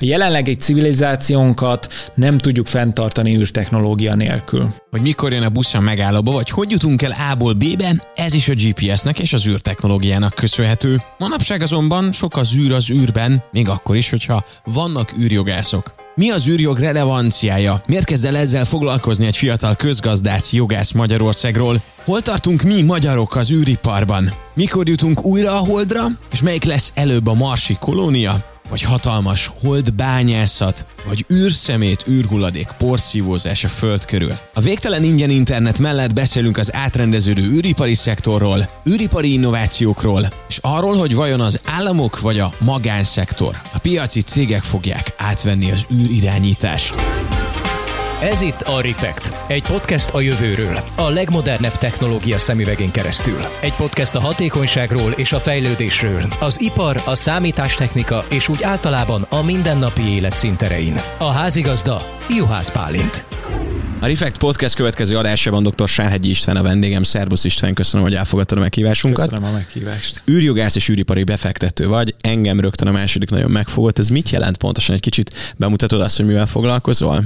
A jelenlegi civilizációnkat nem tudjuk fenntartani űrtechnológia nélkül. Hogy mikor jön a busz a megállóba, vagy hogy jutunk el A-ból B-be, ez is a GPS-nek és az űrtechnológiának köszönhető. Manapság azonban sok az űr az űrben, még akkor is, hogyha vannak űrjogászok. Mi az űrjog relevanciája? Miért kezd el ezzel foglalkozni egy fiatal közgazdász jogász Magyarországról? Hol tartunk mi magyarok az űriparban? Mikor jutunk újra a holdra? És melyik lesz előbb a marsi kolónia? Vagy hatalmas holdbányászat, vagy űrszemét, űrhulladék, porszívózás a föld körül. A végtelen ingyen internet mellett beszélünk az átrendeződő űripari szektorról, űripari innovációkról, és arról, hogy vajon az államok vagy a magánszektor, a piaci cégek fogják átvenni az űrirányítást. Ez itt a Refekt, egy podcast a jövőről, a legmodernebb technológia szemüvegén keresztül. Egy podcast a hatékonyságról és a fejlődésről, az ipar, a számítástechnika és úgy általában a mindennapi élet szinterein. A házigazda Juhász Pálint. A Refekt Podcast következő adásában dr. Sárhegyi István a vendégem. Szerbusz István, köszönöm, hogy elfogadtad a meghívásunkat. Köszönöm a meghívást. Űrjogász és űripari befektető vagy, engem rögtön a második nagyon megfogott. Ez mit jelent pontosan? Egy kicsit bemutatod azt, hogy mivel foglalkozol?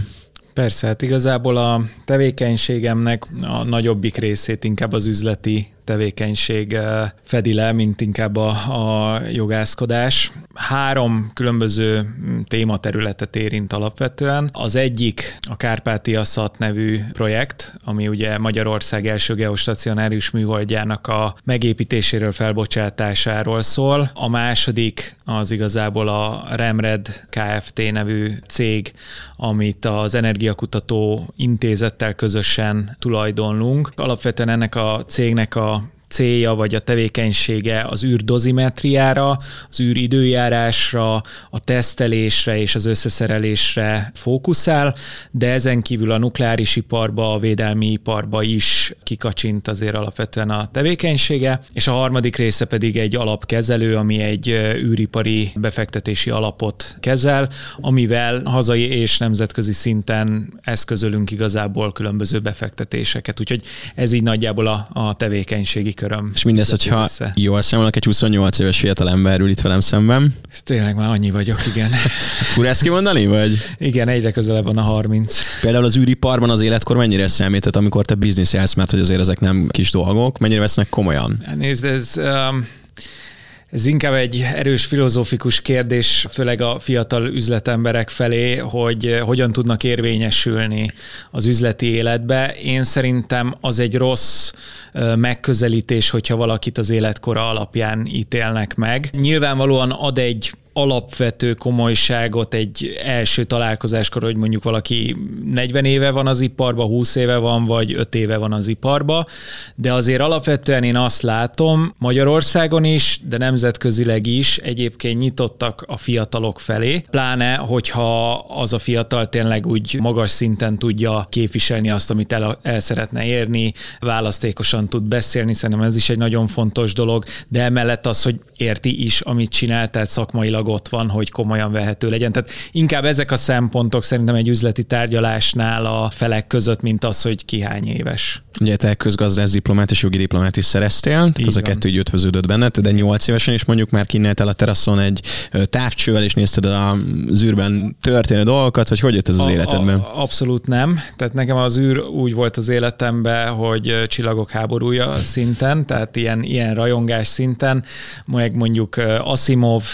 Persze, hát igazából a tevékenységemnek a nagyobbik részét inkább az üzleti tevékenység eh, fedi le, mint inkább a, a jogászkodás. Három különböző mm, tématerületet érint alapvetően. Az egyik a Kárpátia Szat nevű projekt, ami ugye Magyarország első geostacionárius műholdjának a megépítéséről, felbocsátásáról szól. A második az igazából a Remred Kft. nevű cég, amit az Energiakutató Intézettel közösen tulajdonlunk. Alapvetően ennek a cégnek a célja vagy a tevékenysége az űr dozimetriára, az űr időjárásra, a tesztelésre és az összeszerelésre fókuszál, de ezen kívül a nukleáris iparba, a védelmi iparba is kikacsint azért alapvetően a tevékenysége, és a harmadik része pedig egy alapkezelő, ami egy űripari befektetési alapot kezel, amivel hazai és nemzetközi szinten eszközölünk igazából különböző befektetéseket. Úgyhogy ez így nagyjából a, a tevékenységi köröm. És mindez, hogyha össze. jól számolok, egy 28 éves fiatal ember ül itt velem szemben. Tényleg már annyi vagyok, igen. Fura ezt kimondani, vagy? Igen, egyre közelebb van a 30. Például az űriparban az életkor mennyire számít, amikor te biznisz mert hogy azért ezek nem kis dolgok, mennyire vesznek komolyan? Nézd, ez... Um ez inkább egy erős filozófikus kérdés, főleg a fiatal üzletemberek felé, hogy eh, hogyan tudnak érvényesülni az üzleti életbe. Én szerintem az egy rossz eh, megközelítés, hogyha valakit az életkora alapján ítélnek meg. Nyilvánvalóan ad egy alapvető komolyságot egy első találkozáskor, hogy mondjuk valaki 40 éve van az iparba, 20 éve van, vagy 5 éve van az iparba, de azért alapvetően én azt látom Magyarországon is, de nemzetközileg is egyébként nyitottak a fiatalok felé, pláne, hogyha az a fiatal tényleg úgy magas szinten tudja képviselni azt, amit el, el szeretne érni, választékosan tud beszélni, szerintem ez is egy nagyon fontos dolog, de emellett az, hogy érti is, amit csinál, tehát szakmailag ott van, hogy komolyan vehető legyen. Tehát inkább ezek a szempontok szerintem egy üzleti tárgyalásnál a felek között, mint az, hogy ki hány éves. Ugye te közgazdász diplomát és jogi diplomát is szereztél, tehát az a kettő így ötvöződött benned, de nyolc évesen is mondjuk már kinneltél a teraszon egy távcsővel, és nézted a űrben történő dolgokat, vagy hogy jött ez az a, életedben? A, abszolút nem. Tehát nekem az űr úgy volt az életemben, hogy csillagok háborúja szinten, tehát ilyen, ilyen rajongás szinten, meg mondjuk Asimov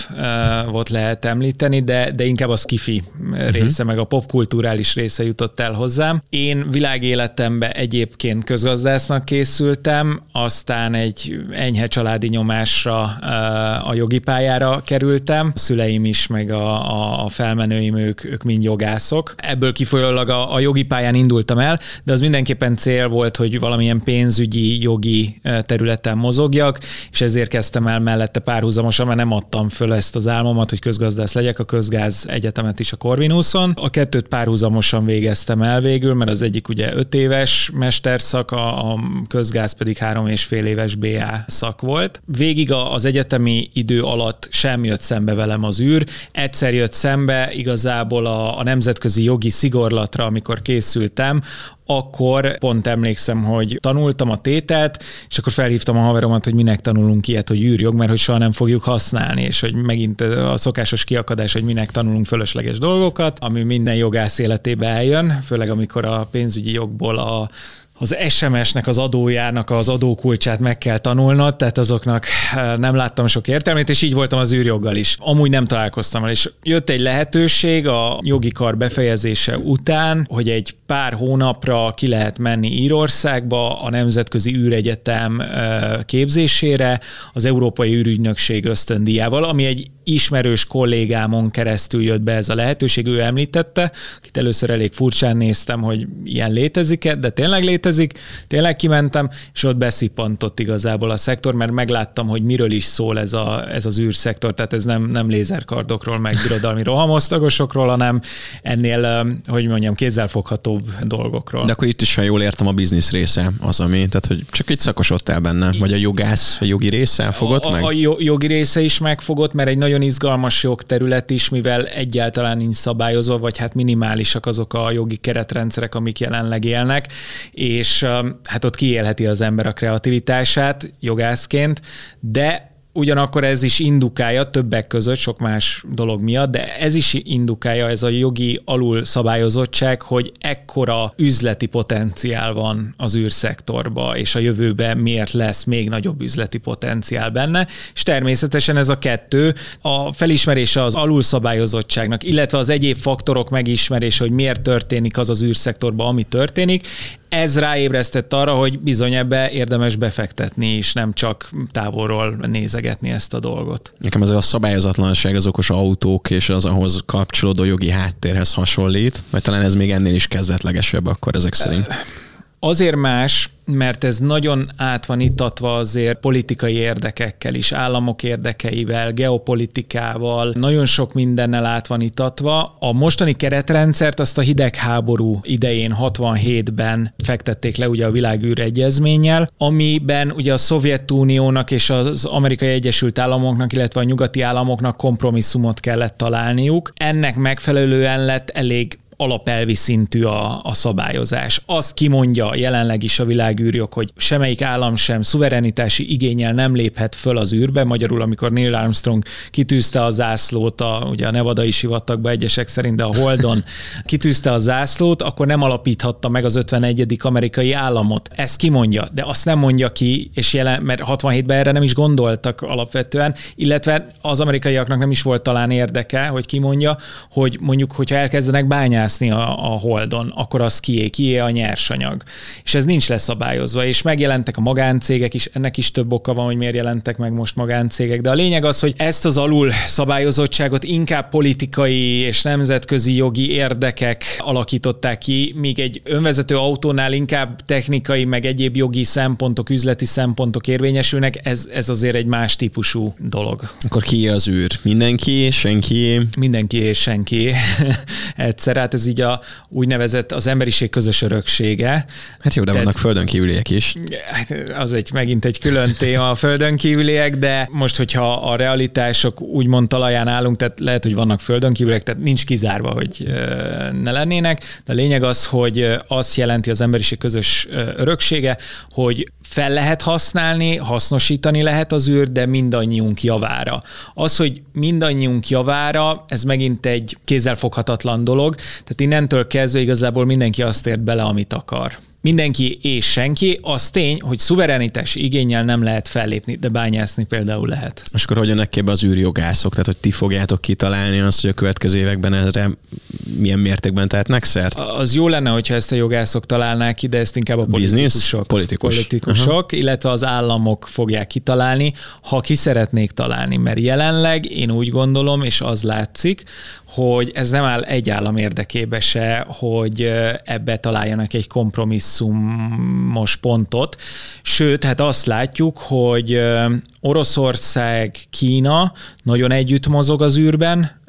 volt lehet említeni, de, de inkább a skifi uh-huh. része, meg a popkulturális része jutott el hozzám. Én világéletemben egyébként közgazdásznak készültem, aztán egy enyhe családi nyomásra eh, a jogi pályára kerültem. A szüleim is, meg a, a felmenőim, ők, ők mind jogászok. Ebből kifolyólag a, a jogi pályán indultam el, de az mindenképpen cél volt, hogy valamilyen pénzügyi, jogi eh, területen mozogjak, és ezért kezdtem el mellette párhuzamosan, mert nem adtam föl ezt az álmomat, hogy közgazdász legyek, a közgáz egyetemet is a Corvinuson. A kettőt párhuzamosan végeztem el végül, mert az egyik ugye öt éves mesterszak, szak, a, a közgáz pedig három és fél éves BA szak volt. Végig az egyetemi idő alatt sem jött szembe velem az űr. Egyszer jött szembe igazából a, a nemzetközi jogi szigorlatra, amikor készültem, akkor pont emlékszem, hogy tanultam a tételt, és akkor felhívtam a haveromat, hogy minek tanulunk ilyet, hogy űrjog, mert hogy soha nem fogjuk használni, és hogy megint a szokásos kiakadás, hogy minek tanulunk fölösleges dolgokat, ami minden jogász életébe eljön, főleg amikor a pénzügyi jogból a az SMS-nek az adójának az adókulcsát meg kell tanulnod, tehát azoknak nem láttam sok értelmét, és így voltam az űrjoggal is. Amúgy nem találkoztam el, és jött egy lehetőség a jogi kar befejezése után, hogy egy pár hónapra ki lehet menni Írországba a Nemzetközi űregyetem képzésére az Európai űrügynökség ösztöndíjával, ami egy ismerős kollégámon keresztül jött be ez a lehetőség, ő említette, akit először elég furcsán néztem, hogy ilyen létezik-e, de tényleg létezik, tényleg kimentem, és ott beszippantott igazából a szektor, mert megláttam, hogy miről is szól ez, a, ez az űrszektor, tehát ez nem, nem lézerkardokról, meg birodalmi rohamosztagosokról, hanem ennél, hogy mondjam, kézzelfoghatóbb dolgokról. De akkor itt is, ha jól értem, a biznisz része az, ami, tehát hogy csak itt szakosodtál benne, vagy a jogász, a jogi része fogott a, meg? A jogi része is megfogott, mert egy nagyon nagyon izgalmas jogterület is, mivel egyáltalán nincs szabályozva, vagy hát minimálisak azok a jogi keretrendszerek, amik jelenleg élnek, és hát ott kiélheti az ember a kreativitását jogászként, de Ugyanakkor ez is indukálja többek között, sok más dolog miatt, de ez is indukálja ez a jogi alul szabályozottság, hogy ekkora üzleti potenciál van az űrszektorba, és a jövőben miért lesz még nagyobb üzleti potenciál benne. És természetesen ez a kettő, a felismerése az alulszabályozottságnak, illetve az egyéb faktorok megismerése, hogy miért történik az az űrszektorban, ami történik, ez ráébresztett arra, hogy bizony ebbe érdemes befektetni, és nem csak távolról nézegetni ezt a dolgot. Nekem ez a szabályozatlanság az okos autók és az ahhoz kapcsolódó jogi háttérhez hasonlít, vagy talán ez még ennél is kezdetlegesebb akkor ezek szerint. Azért más, mert ez nagyon át van itatva azért politikai érdekekkel is, államok érdekeivel, geopolitikával, nagyon sok mindennel át van itatva. A mostani keretrendszert azt a hidegháború idején 67-ben fektették le ugye a világűr egyezménnyel, amiben ugye a Szovjetuniónak és az Amerikai Egyesült Államoknak, illetve a nyugati államoknak kompromisszumot kellett találniuk. Ennek megfelelően lett elég alapelvi szintű a, a szabályozás. Azt kimondja jelenleg is a világűrjog, hogy semmelyik állam sem szuverenitási igényel nem léphet föl az űrbe. Magyarul, amikor Neil Armstrong kitűzte a zászlót, a, ugye a nevadai sivatagba egyesek szerint, de a Holdon kitűzte a zászlót, akkor nem alapíthatta meg az 51. amerikai államot. Ezt kimondja, de azt nem mondja ki, és jelen, mert 67-ben erre nem is gondoltak alapvetően, illetve az amerikaiaknak nem is volt talán érdeke, hogy kimondja, hogy mondjuk, hogyha elkezdenek bányászni, bányászni a, a holdon, akkor az kié, kié a nyersanyag. És ez nincs leszabályozva, és megjelentek a magáncégek is, ennek is több oka van, hogy miért jelentek meg most magáncégek, de a lényeg az, hogy ezt az alul szabályozottságot inkább politikai és nemzetközi jogi érdekek alakították ki, míg egy önvezető autónál inkább technikai, meg egyéb jogi szempontok, üzleti szempontok érvényesülnek, ez, ez azért egy más típusú dolog. Akkor ki az űr? Mindenki, senki? Mindenki és senki. Egyszer, hát ez így a úgynevezett az emberiség közös öröksége. Hát jó, de Tehát, vannak földön kívüliek is. Hát az egy megint egy külön téma a földön kívüliek, de most, hogyha a realitások úgymond talaján állunk, tehát lehet, hogy vannak földön kívüliek, tehát nincs kizárva, hogy ne lennének. De a lényeg az, hogy azt jelenti az emberiség közös öröksége, hogy fel lehet használni, hasznosítani lehet az űrt, de mindannyiunk javára. Az, hogy mindannyiunk javára, ez megint egy kézzelfoghatatlan dolog, tehát innentől kezdve igazából mindenki azt ért bele, amit akar mindenki és senki, az tény, hogy szuverenitás igényel nem lehet fellépni, de bányászni például lehet. És akkor hogyan be az űrjogászok? Tehát, hogy ti fogjátok kitalálni azt, hogy a következő években erre milyen mértékben tehetnek szert? Az jó lenne, hogyha ezt a jogászok találnák ki, de ezt inkább a politikusok, Politikus. politikusok illetve az államok fogják kitalálni, ha ki szeretnék találni, mert jelenleg én úgy gondolom, és az látszik, hogy ez nem áll egy állam érdekébe se, hogy ebbe találjanak egy kompromisszumos pontot. Sőt, hát azt látjuk, hogy Oroszország, Kína nagyon együtt mozog az űrben,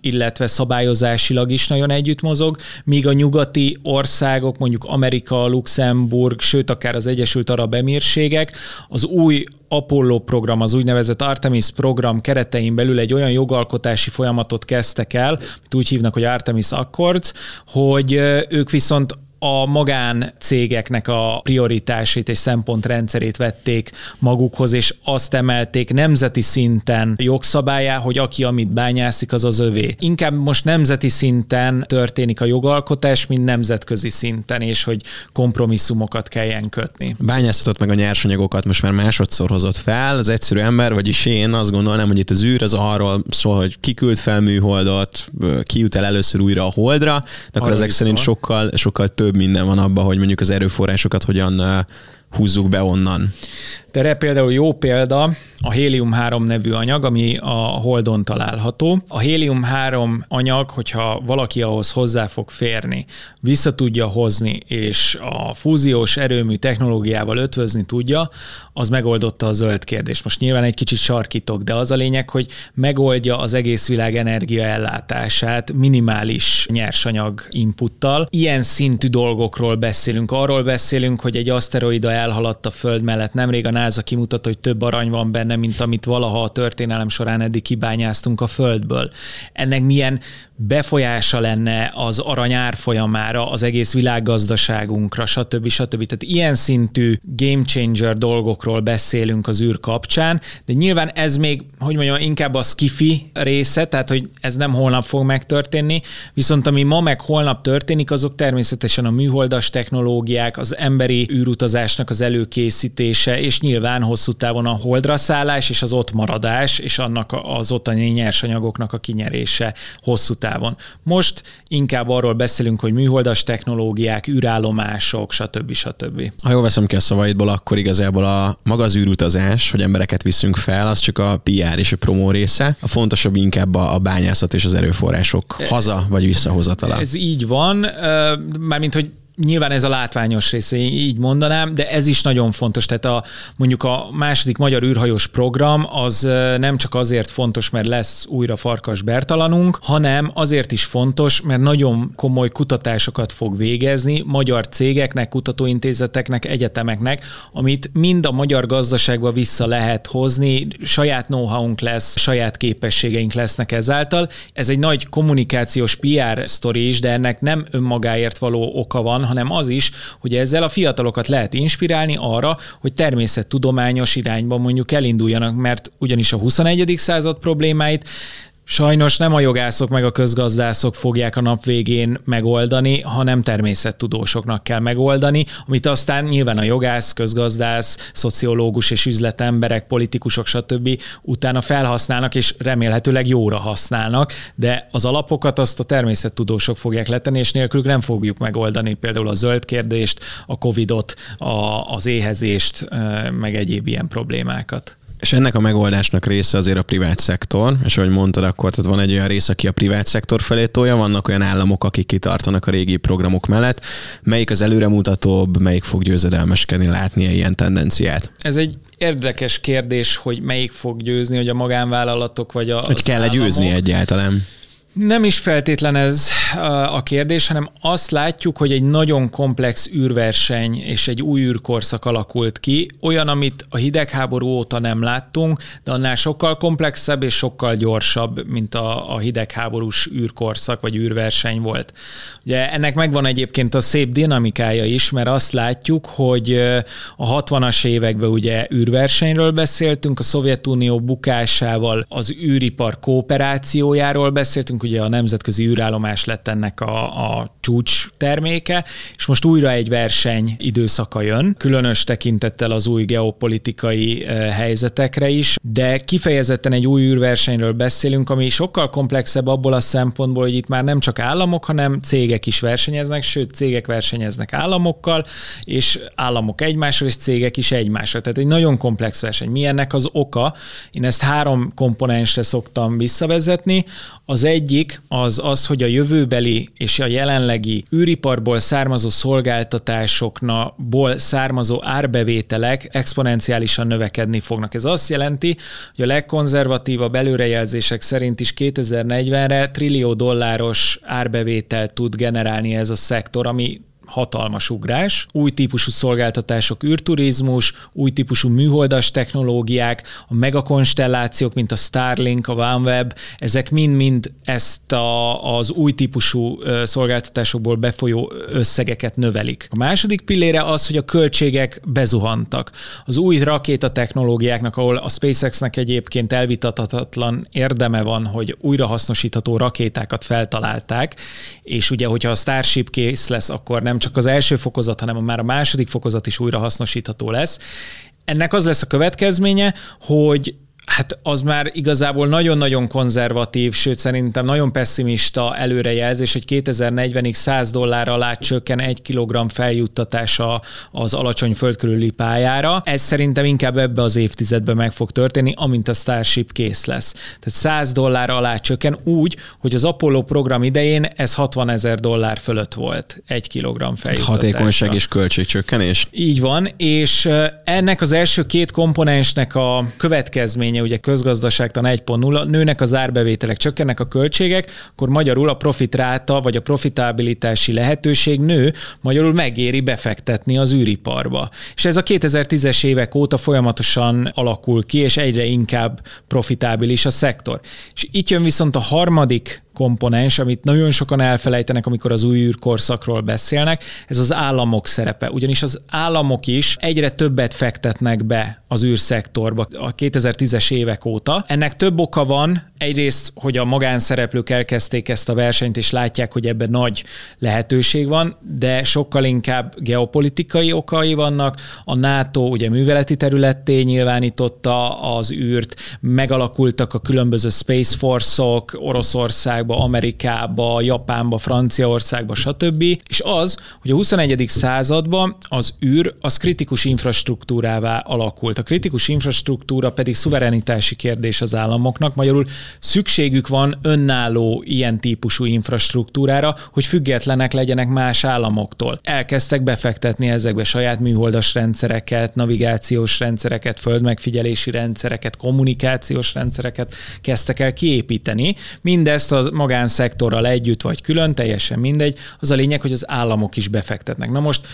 illetve szabályozásilag is nagyon együtt mozog, míg a nyugati országok, mondjuk Amerika, Luxemburg, sőt akár az Egyesült Arab Emírségek az új Apollo program, az úgynevezett Artemis program keretein belül egy olyan jogalkotási folyamatot kezdtek el, amit úgy hívnak, hogy Artemis Accords, hogy ők viszont a magán cégeknek a prioritásait és szempontrendszerét vették magukhoz, és azt emelték nemzeti szinten jogszabályá, hogy aki amit bányászik, az az övé. Inkább most nemzeti szinten történik a jogalkotás, mint nemzetközi szinten, és hogy kompromisszumokat kelljen kötni. Bányászatot meg a nyersanyagokat most már másodszor hozott fel. Az egyszerű ember, vagyis én azt gondolnám, hogy itt az űr az arról szól, hogy kiküld fel műholdot, ki jut el először újra a holdra, de akkor ezek szerint sokkal, sokkal több minden van abban, hogy mondjuk az erőforrásokat hogyan húzzuk be onnan. Erre például jó példa a hélium-3 nevű anyag, ami a Holdon található. A hélium-3 anyag, hogyha valaki ahhoz hozzá fog férni, vissza tudja hozni, és a fúziós erőmű technológiával ötvözni tudja, az megoldotta a zöld kérdést. Most nyilván egy kicsit sarkítok, de az a lényeg, hogy megoldja az egész világ energiaellátását minimális nyersanyag inputtal. Ilyen szintű dolgokról beszélünk. Arról beszélünk, hogy egy aszteroida elhaladt a Föld mellett. Nemrég a NASA kimutatta, hogy több arany van benne, mint amit valaha a történelem során eddig kibányáztunk a Földből. Ennek milyen befolyása lenne az arany árfolyamára, az egész világgazdaságunkra, stb. stb. Tehát ilyen szintű game changer dolgokról beszélünk az űr kapcsán, de nyilván ez még, hogy mondjam, inkább a skifi része, tehát hogy ez nem holnap fog megtörténni, viszont ami ma meg holnap történik, azok természetesen a műholdas technológiák, az emberi űrutazásnak az előkészítése, és nyilván hosszú távon a holdra szállás és az ott maradás, és annak az ottani nyersanyagoknak a kinyerése hosszú távon távon. Most inkább arról beszélünk, hogy műholdas technológiák, űrállomások, stb. stb. Ha jól veszem ki a szavaidból, akkor igazából a maga az űrutazás, hogy embereket viszünk fel, az csak a PR és a promó része. A fontosabb inkább a, a bányászat és az erőforrások haza vagy visszahozatala. Ez így van, mármint hogy nyilván ez a látványos része, így mondanám, de ez is nagyon fontos. Tehát a, mondjuk a második magyar űrhajós program az nem csak azért fontos, mert lesz újra Farkas Bertalanunk, hanem azért is fontos, mert nagyon komoly kutatásokat fog végezni magyar cégeknek, kutatóintézeteknek, egyetemeknek, amit mind a magyar gazdaságba vissza lehet hozni, saját know lesz, saját képességeink lesznek ezáltal. Ez egy nagy kommunikációs PR sztori is, de ennek nem önmagáért való oka van, hanem az is, hogy ezzel a fiatalokat lehet inspirálni arra, hogy természettudományos irányba mondjuk elinduljanak, mert ugyanis a 21. század problémáit Sajnos nem a jogászok meg a közgazdászok fogják a nap végén megoldani, hanem természettudósoknak kell megoldani, amit aztán nyilván a jogász, közgazdász, szociológus és üzletemberek, politikusok, stb. utána felhasználnak, és remélhetőleg jóra használnak, de az alapokat azt a természettudósok fogják letenni, és nélkülük nem fogjuk megoldani például a zöld kérdést, a Covidot, a, az éhezést, meg egyéb ilyen problémákat. És ennek a megoldásnak része azért a privát szektor, és ahogy mondtad, akkor tehát van egy olyan rész, aki a privát szektor felé tolja, vannak olyan államok, akik kitartanak a régi programok mellett. Melyik az előremutatóbb, melyik fog győzedelmeskedni, látni ilyen tendenciát? Ez egy érdekes kérdés, hogy melyik fog győzni, hogy a magánvállalatok vagy a. Hogy kell-e győzni egyáltalán? Nem is feltétlen ez a kérdés, hanem azt látjuk, hogy egy nagyon komplex űrverseny és egy új űrkorszak alakult ki, olyan, amit a hidegháború óta nem láttunk, de annál sokkal komplexebb és sokkal gyorsabb, mint a, a hidegháborús űrkorszak vagy űrverseny volt. Ugye ennek megvan egyébként a szép dinamikája is, mert azt látjuk, hogy a 60-as években ugye űrversenyről beszéltünk, a Szovjetunió bukásával az űripar kooperációjáról beszéltünk, ugye a nemzetközi űrállomás lett ennek a, a csúcs terméke, és most újra egy verseny időszaka jön, különös tekintettel az új geopolitikai helyzetekre is, de kifejezetten egy új űrversenyről beszélünk, ami sokkal komplexebb abból a szempontból, hogy itt már nem csak államok, hanem cégek is versenyeznek, sőt cégek versenyeznek államokkal, és államok egymással, és cégek is egymással. Tehát egy nagyon komplex verseny. Mi ennek az oka? Én ezt három komponensre szoktam visszavezetni. Az egyik az az, hogy a jövőbeli és a jelenlegi űriparból származó szolgáltatásokból származó árbevételek exponenciálisan növekedni fognak. Ez azt jelenti, hogy a legkonzervatívabb előrejelzések szerint is 2040-re trillió dolláros árbevételt tud generálni ez a szektor, ami hatalmas ugrás. Új típusú szolgáltatások, űrturizmus, új típusú műholdas technológiák, a megakonstellációk, mint a Starlink, a OneWeb, ezek mind-mind ezt a, az új típusú szolgáltatásokból befolyó összegeket növelik. A második pillére az, hogy a költségek bezuhantak. Az új rakéta technológiáknak, ahol a SpaceX-nek egyébként elvitathatatlan érdeme van, hogy újrahasznosítható rakétákat feltalálták, és ugye, hogyha a Starship kész lesz, akkor nem csak az első fokozat, hanem már a második fokozat is újrahasznosítható lesz. Ennek az lesz a következménye, hogy Hát az már igazából nagyon-nagyon konzervatív, sőt szerintem nagyon pessimista előrejelzés, hogy 2040-ig 100 dollár alá csökken egy kilogramm feljuttatása az alacsony földkörüli pályára. Ez szerintem inkább ebbe az évtizedben meg fog történni, amint a Starship kész lesz. Tehát 100 dollár alá csökken úgy, hogy az Apollo program idején ez 60 ezer dollár fölött volt egy kilogramm feljuttatása. Hatékonyság és költségcsökkenés. Így van, és ennek az első két komponensnek a következménye ugye közgazdaságtan 1.0, nőnek az árbevételek, csökkennek a költségek, akkor magyarul a profitráta vagy a profitabilitási lehetőség nő, magyarul megéri befektetni az űriparba. És ez a 2010-es évek óta folyamatosan alakul ki, és egyre inkább profitábilis a szektor. És itt jön viszont a harmadik komponens, amit nagyon sokan elfelejtenek, amikor az új űrkorszakról beszélnek, ez az államok szerepe. Ugyanis az államok is egyre többet fektetnek be az űrszektorba a 2010-es évek óta. Ennek több oka van. Egyrészt, hogy a magánszereplők elkezdték ezt a versenyt, és látják, hogy ebben nagy lehetőség van, de sokkal inkább geopolitikai okai vannak. A NATO ugye műveleti területté nyilvánította az űrt, megalakultak a különböző Space Force-ok, Oroszország, Oroszországba, Amerikába, Japánba, Franciaországba, stb. És az, hogy a 21. században az űr az kritikus infrastruktúrává alakult. A kritikus infrastruktúra pedig szuverenitási kérdés az államoknak, magyarul szükségük van önálló ilyen típusú infrastruktúrára, hogy függetlenek legyenek más államoktól. Elkezdtek befektetni ezekbe saját műholdas rendszereket, navigációs rendszereket, földmegfigyelési rendszereket, kommunikációs rendszereket kezdtek el kiépíteni. Mindezt az magánszektorral együtt vagy külön, teljesen mindegy. Az a lényeg, hogy az államok is befektetnek. Na most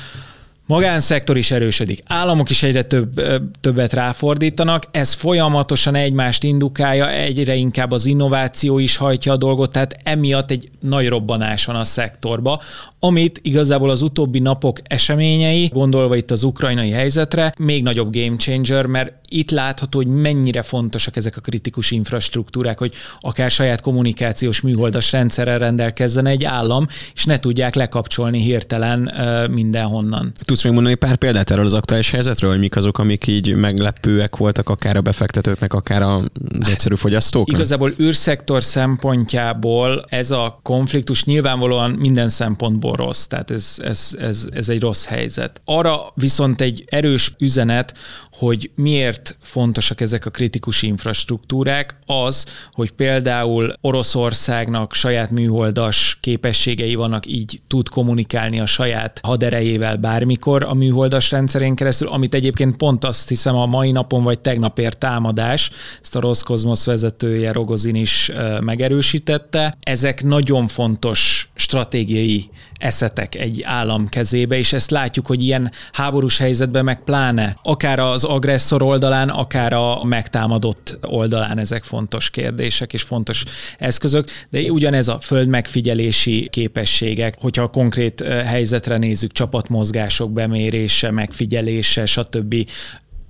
Magánszektor is erősödik, államok is egyre több, többet ráfordítanak, ez folyamatosan egymást indukálja, egyre inkább az innováció is hajtja a dolgot, tehát emiatt egy nagy robbanás van a szektorba, amit igazából az utóbbi napok eseményei, gondolva itt az ukrajnai helyzetre, még nagyobb game changer, mert itt látható, hogy mennyire fontosak ezek a kritikus infrastruktúrák, hogy akár saját kommunikációs műholdas rendszerrel rendelkezzen egy állam, és ne tudják lekapcsolni hirtelen mindenhonnan. Tudsz még mondani pár példát erről az aktuális helyzetről, hogy mik azok, amik így meglepőek voltak akár a befektetőknek, akár az egyszerű fogyasztók? Igazából űrszektor szempontjából ez a konfliktus nyilvánvalóan minden szempontból rossz, tehát ez, ez, ez, ez egy rossz helyzet. Arra viszont egy erős üzenet, hogy miért fontosak ezek a kritikus infrastruktúrák, az, hogy például Oroszországnak saját műholdas képességei vannak, így tud kommunikálni a saját haderejével bármikor a műholdas rendszerén keresztül, amit egyébként pont azt hiszem a mai napon vagy tegnap ért támadás, ezt a Roszkozmosz vezetője Rogozin is megerősítette. Ezek nagyon fontos stratégiai eszetek egy állam kezébe, és ezt látjuk, hogy ilyen háborús helyzetben meg pláne, akár az agresszor oldalán, akár a megtámadott oldalán ezek fontos kérdések és fontos eszközök, de ugyanez a föld megfigyelési képességek, hogyha a konkrét eh, helyzetre nézzük, csapatmozgások bemérése, megfigyelése, stb.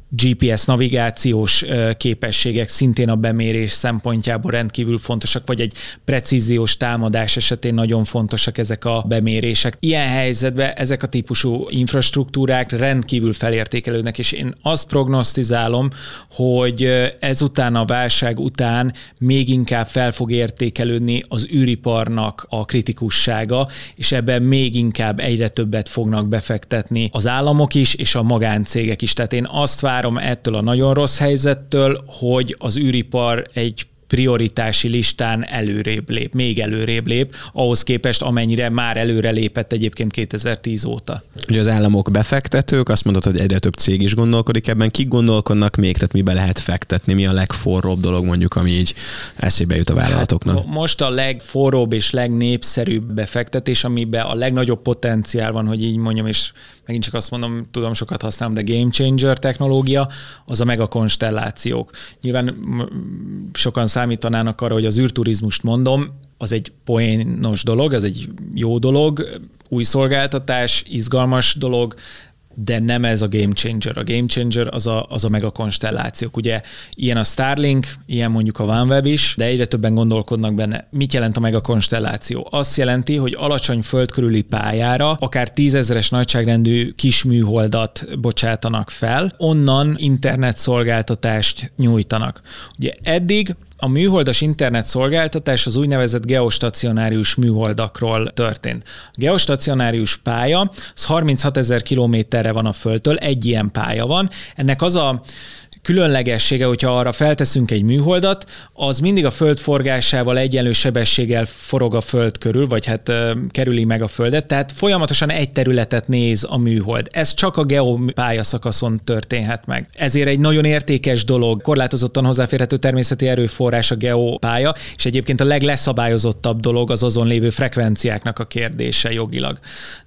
GPS navigációs képességek szintén a bemérés szempontjából rendkívül fontosak, vagy egy precíziós támadás esetén nagyon fontosak ezek a bemérések. Ilyen helyzetben ezek a típusú infrastruktúrák rendkívül felértékelődnek, és én azt prognosztizálom, hogy ezután a válság után még inkább fel fog értékelődni az űriparnak a kritikussága, és ebben még inkább egyre többet fognak befektetni az államok is, és a magáncégek is. Tehát én azt várom ettől a nagyon rossz helyzettől, hogy az űripar egy prioritási listán előrébb lép, még előrébb lép, ahhoz képest amennyire már előre lépett egyébként 2010 óta. Ugye az államok befektetők, azt mondod, hogy egyre több cég is gondolkodik ebben. Kik gondolkodnak még, tehát mibe lehet fektetni, mi a legforróbb dolog mondjuk, ami így eszébe jut a vállalatoknak? Hát most a legforróbb és legnépszerűbb befektetés, amiben a legnagyobb potenciál van, hogy így mondjam, és megint csak azt mondom, tudom sokat használom, de game changer technológia, az a megakonstellációk. Nyilván sokan számítanának arra, hogy az űrturizmust mondom, az egy poénos dolog, ez egy jó dolog, új szolgáltatás, izgalmas dolog, de nem ez a game changer. A game changer az a, az a megakonstellációk. Ugye ilyen a Starlink, ilyen mondjuk a OneWeb is, de egyre többen gondolkodnak benne. Mit jelent a megakonstelláció? Azt jelenti, hogy alacsony föld körüli pályára akár tízezeres nagyságrendű kis műholdat bocsátanak fel, onnan internetszolgáltatást nyújtanak. Ugye eddig a műholdas internet szolgáltatás az úgynevezett geostacionárius műholdakról történt. A geostacionárius pálya az 36 ezer kilométerre van a Földtől, egy ilyen pálya van. Ennek az a különlegessége, hogyha arra felteszünk egy műholdat, az mindig a föld forgásával egyenlő sebességgel forog a föld körül, vagy hát kerüli meg a földet, tehát folyamatosan egy területet néz a műhold. Ez csak a geopályaszakaszon történhet meg. Ezért egy nagyon értékes dolog, korlátozottan hozzáférhető természeti erőforrás a geopálya, és egyébként a legleszabályozottabb dolog az azon lévő frekvenciáknak a kérdése jogilag.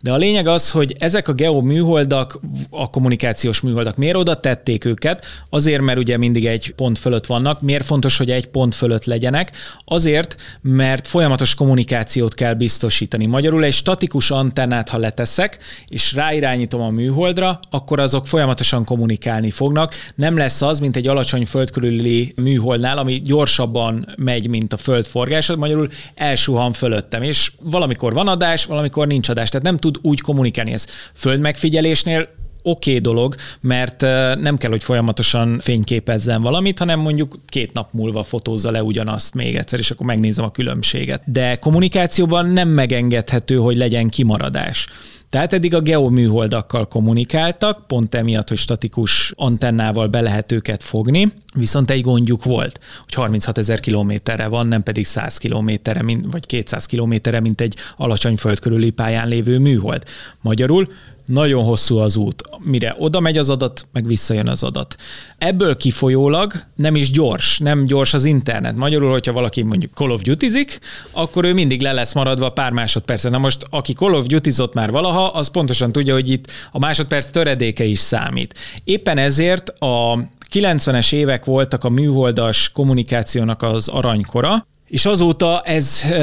De a lényeg az, hogy ezek a geoműholdak, a kommunikációs műholdak, miért oda tették őket? Az Azért, mert ugye mindig egy pont fölött vannak. Miért fontos, hogy egy pont fölött legyenek? Azért, mert folyamatos kommunikációt kell biztosítani. Magyarul egy statikus antennát, ha leteszek, és ráirányítom a műholdra, akkor azok folyamatosan kommunikálni fognak. Nem lesz az, mint egy alacsony földkörüli műholdnál, ami gyorsabban megy, mint a föld forgása, magyarul elsuhan fölöttem, és valamikor van adás, valamikor nincs adás. Tehát nem tud úgy kommunikálni. Ez földmegfigyelésnél oké okay dolog, mert nem kell, hogy folyamatosan fényképezzen valamit, hanem mondjuk két nap múlva fotózza le ugyanazt még egyszer, és akkor megnézem a különbséget. De kommunikációban nem megengedhető, hogy legyen kimaradás. Tehát eddig a geoműholdakkal kommunikáltak, pont emiatt, hogy statikus antennával be lehet őket fogni, viszont egy gondjuk volt, hogy 36 ezer kilométerre van, nem pedig 100 kilométerre, vagy 200 kilométerre, mint egy alacsony föld körüli pályán lévő műhold. Magyarul nagyon hosszú az út, mire oda megy az adat, meg visszajön az adat. Ebből kifolyólag nem is gyors, nem gyors az internet. Magyarul, hogyha valaki mondjuk Call of Duty-zik, akkor ő mindig le lesz maradva pár másodpercen. Na most, aki Call of duty már valaha, az pontosan tudja, hogy itt a másodperc töredéke is számít. Éppen ezért a 90-es évek voltak a műholdas kommunikációnak az aranykora, és azóta ez ö,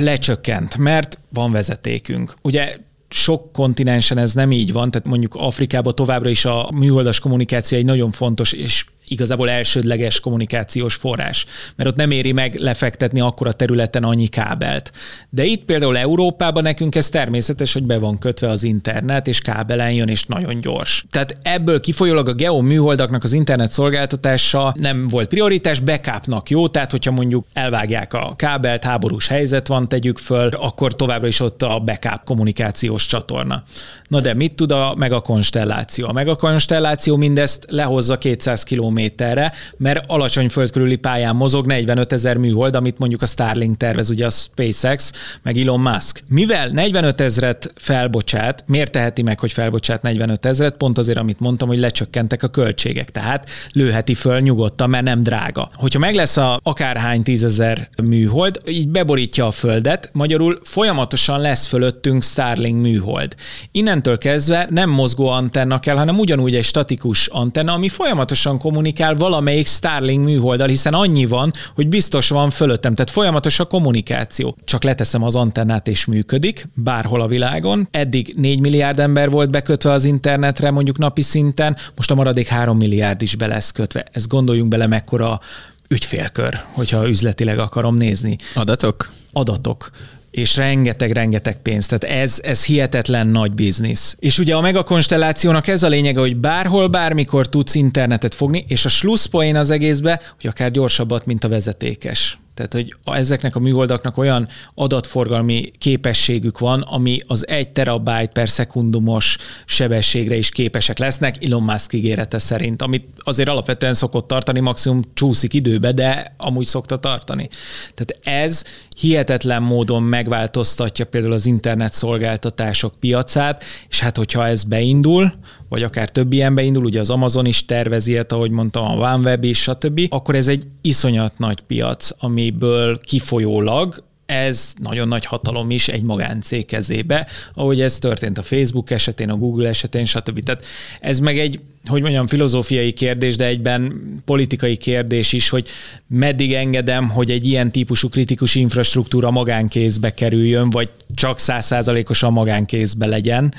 lecsökkent, mert van vezetékünk. Ugye sok kontinensen ez nem így van, tehát mondjuk Afrikában továbbra is a műholdas kommunikáció egy nagyon fontos és igazából elsődleges kommunikációs forrás, mert ott nem éri meg lefektetni akkor a területen annyi kábelt. De itt például Európában nekünk ez természetes, hogy be van kötve az internet, és kábelen jön, és nagyon gyors. Tehát ebből kifolyólag a geo műholdaknak az internet szolgáltatása nem volt prioritás, backupnak jó, tehát hogyha mondjuk elvágják a kábelt, háborús helyzet van, tegyük föl, akkor továbbra is ott a backup kommunikációs csatorna. Na de mit tud a megakonstelláció? A megakonstelláció mindezt lehozza 200 km kilométerre, mert alacsony földkörüli pályán mozog 45 ezer műhold, amit mondjuk a Starlink tervez, ugye a SpaceX, meg Elon Musk. Mivel 45 ezret felbocsát, miért teheti meg, hogy felbocsát 45 ezret? Pont azért, amit mondtam, hogy lecsökkentek a költségek, tehát lőheti föl nyugodtan, mert nem drága. Hogyha meg lesz a akárhány tízezer műhold, így beborítja a földet, magyarul folyamatosan lesz fölöttünk Starlink műhold. Innentől kezdve nem mozgó antenna kell, hanem ugyanúgy egy statikus antenna, ami folyamatosan kommunikál kommunikál valamelyik Starlink műholdal, hiszen annyi van, hogy biztos van fölöttem, tehát folyamatos a kommunikáció. Csak leteszem az antennát és működik, bárhol a világon. Eddig 4 milliárd ember volt bekötve az internetre mondjuk napi szinten, most a maradék 3 milliárd is be lesz kötve. Ezt gondoljunk bele, mekkora ügyfélkör, hogyha üzletileg akarom nézni. Adatok? Adatok és rengeteg-rengeteg pénz. Tehát ez, ez hihetetlen nagy biznisz. És ugye a megakonstellációnak ez a lényege, hogy bárhol, bármikor tudsz internetet fogni, és a slusszpoén az egészbe, hogy akár gyorsabbat, mint a vezetékes. Tehát, hogy ezeknek a műholdaknak olyan adatforgalmi képességük van, ami az egy terabyte per szekundumos sebességre is képesek lesznek, Elon Musk ígérete szerint, amit azért alapvetően szokott tartani, maximum csúszik időbe, de amúgy szokta tartani. Tehát ez hihetetlen módon megváltoztatja például az internet szolgáltatások piacát, és hát hogyha ez beindul, vagy akár több ilyen beindul, ugye az Amazon is tervezi, hát, ahogy mondtam, a OneWeb is, stb., akkor ez egy iszonyat nagy piac, amiből kifolyólag ez nagyon nagy hatalom is egy magáncég kezébe, ahogy ez történt a Facebook esetén, a Google esetén, stb. Tehát ez meg egy, hogy mondjam, filozófiai kérdés, de egyben politikai kérdés is, hogy meddig engedem, hogy egy ilyen típusú kritikus infrastruktúra magánkézbe kerüljön, vagy csak százszázalékosan magánkézbe legyen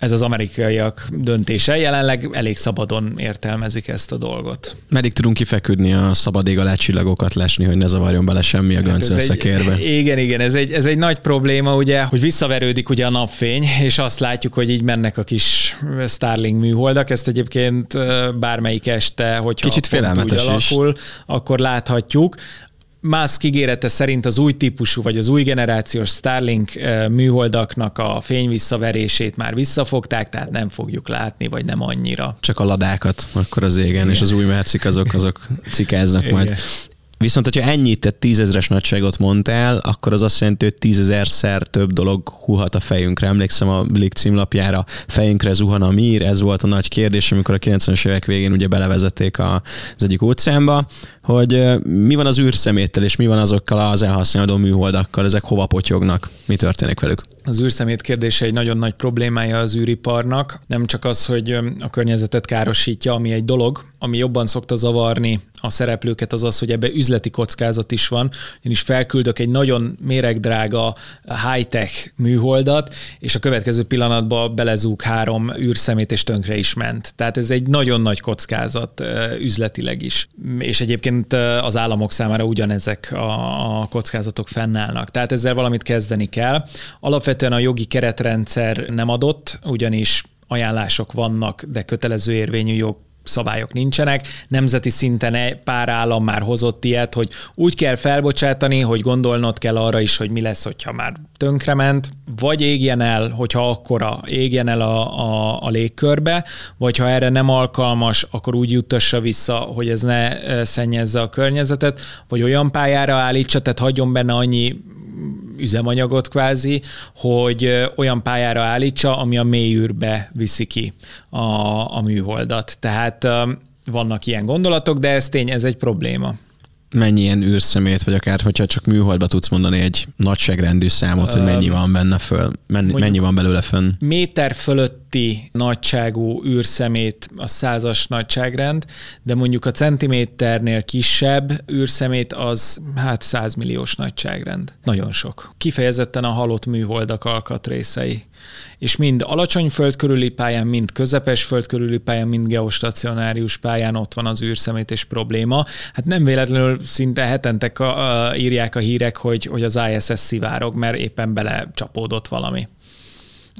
ez az amerikaiak döntése. Jelenleg elég szabadon értelmezik ezt a dolgot. Meddig tudunk kifeküdni a szabad ég alá csillagokat lesni, hogy ne zavarjon bele semmi a hát gönc összekérbe? Egy, igen, igen, ez egy, ez egy nagy probléma, ugye, hogy visszaverődik ugye a napfény, és azt látjuk, hogy így mennek a kis Starlink műholdak. Ezt egyébként bármelyik este, hogyha Kicsit félelmetes alakul, is. akkor láthatjuk. Musk ígérete szerint az új típusú vagy az új generációs Starlink műholdaknak a fényvisszaverését már visszafogták, tehát nem fogjuk látni, vagy nem annyira. Csak a ladákat akkor az égen, Igen. és az új mercik azok, azok cikáznak Igen. majd. Viszont, hogyha ennyit, tehát tízezres nagyságot mondtál, akkor az azt jelenti, hogy tízezerszer több dolog huhat a fejünkre. Emlékszem a Blik címlapjára, fejünkre zuhan a mír, ez volt a nagy kérdés, amikor a 90-es évek végén ugye belevezették a, az egyik óceánba, hogy mi van az űrszeméttel, és mi van azokkal az elhasználódó műholdakkal, ezek hova potyognak, mi történik velük? Az űrszemét kérdése egy nagyon nagy problémája az űriparnak. Nem csak az, hogy a környezetet károsítja, ami egy dolog, ami jobban szokta zavarni a szereplőket, az az, hogy ebbe üzleti kockázat is van. Én is felküldök egy nagyon méregdrága high-tech műholdat, és a következő pillanatban belezúg három űrszemét, és tönkre is ment. Tehát ez egy nagyon nagy kockázat üzletileg is. És egyébként az államok számára ugyanezek a kockázatok fennállnak. Tehát ezzel valamit kezdeni kell. Alapvetően a jogi keretrendszer nem adott, ugyanis ajánlások vannak, de kötelező érvényű jog szabályok nincsenek. Nemzeti szinten e- pár állam már hozott ilyet, hogy úgy kell felbocsátani, hogy gondolnod kell arra is, hogy mi lesz, hogyha már tönkrement, vagy égjen el, hogyha akkora, égjen el a, a, a légkörbe, vagy ha erre nem alkalmas, akkor úgy juttassa vissza, hogy ez ne e, szennyezze a környezetet, vagy olyan pályára állítsa, tehát hagyjon benne annyi üzemanyagot kvázi, hogy olyan pályára állítsa, ami a mélyűrbe viszi ki a, a műholdat. Tehát vannak ilyen gondolatok, de ez tény, ez egy probléma mennyi ilyen űrszemét, vagy akár, hogyha csak műholdba tudsz mondani egy nagyságrendű számot, hogy mennyi van benne föl, mennyi, mennyi van belőle fönn? Méter fölötti nagyságú űrszemét a százas nagyságrend, de mondjuk a centiméternél kisebb űrszemét az hát százmilliós nagyságrend. Nagyon sok. Kifejezetten a halott műholdak alkatrészei és mind alacsony földkörüli pályán, mind közepes földkörüli pályán, mind geostacionárius pályán ott van az űrszemétés probléma. Hát nem véletlenül szinte hetente írják a hírek, hogy, hogy az ISS szivárog, mert éppen bele csapódott valami.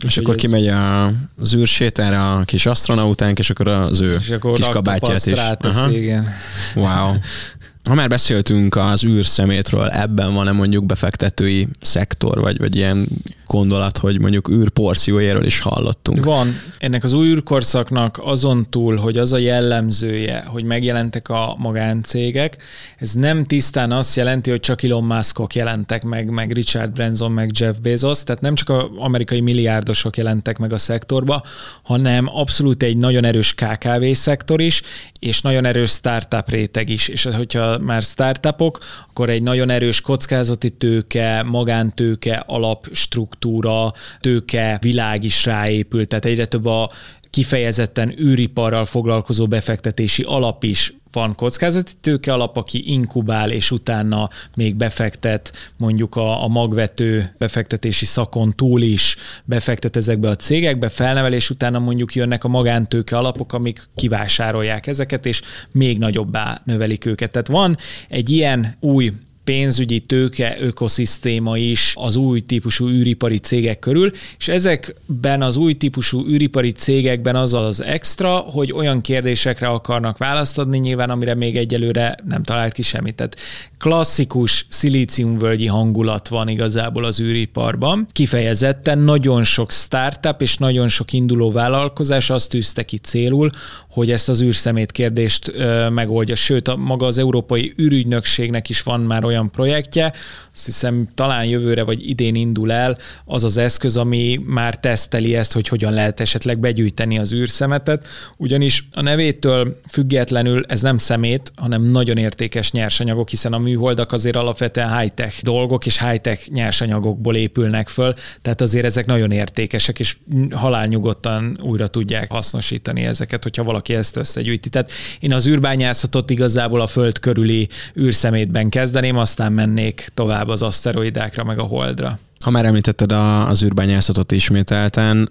És, akkor ez... kimegy a, az űrsétára a kis astronautánk, és akkor az ő és akkor kis kabátját is. Rátesz, igen. Wow. Ha már beszéltünk az űrszemétről, ebben van-e mondjuk befektetői szektor, vagy, vagy ilyen gondolat, hogy mondjuk űrporciójáról is hallottunk. Van. Ennek az új űrkorszaknak azon túl, hogy az a jellemzője, hogy megjelentek a magáncégek, ez nem tisztán azt jelenti, hogy csak Elon Muskok jelentek meg, meg Richard Branson, meg Jeff Bezos, tehát nem csak az amerikai milliárdosok jelentek meg a szektorba, hanem abszolút egy nagyon erős KKV szektor is, és nagyon erős startup réteg is. És hogyha már startupok, akkor egy nagyon erős kockázati tőke, magántőke, alapstruktúra, tőke világ is ráépült, tehát egyre több a kifejezetten űriparral foglalkozó befektetési alap is van kockázati tőke alap, aki inkubál, és utána még befektet mondjuk a, a magvető befektetési szakon túl is befektet ezekbe a cégekbe, felnevel, és utána mondjuk jönnek a magántőke alapok, amik kivásárolják ezeket, és még nagyobbá növelik őket. Tehát van egy ilyen új pénzügyi tőke ökoszisztéma is az új típusú űripari cégek körül, és ezekben az új típusú űripari cégekben az az extra, hogy olyan kérdésekre akarnak választ adni, nyilván amire még egyelőre nem talált ki semmit. Tehát klasszikus szilíciumvölgyi hangulat van igazából az űriparban. Kifejezetten nagyon sok startup és nagyon sok induló vállalkozás azt tűzte ki célul, hogy ezt az űrszemét kérdést megoldja. Sőt, a, maga az Európai űrügynökségnek is van már olyan projektje, azt hiszem talán jövőre vagy idén indul el az az eszköz, ami már teszteli ezt, hogy hogyan lehet esetleg begyűjteni az űrszemetet, ugyanis a nevétől függetlenül ez nem szemét, hanem nagyon értékes nyersanyagok, hiszen a műholdak azért alapvetően high-tech dolgok és high-tech nyersanyagokból épülnek föl, tehát azért ezek nagyon értékesek, és halálnyugodtan újra tudják hasznosítani ezeket, hogyha valaki ezt összegyűjti. Tehát én az űrbányászatot igazából a föld körüli űrszemétben kezdeném, aztán mennék tovább az aszteroidákra, meg a holdra. Ha már említetted a, az űrbányászatot ismételten,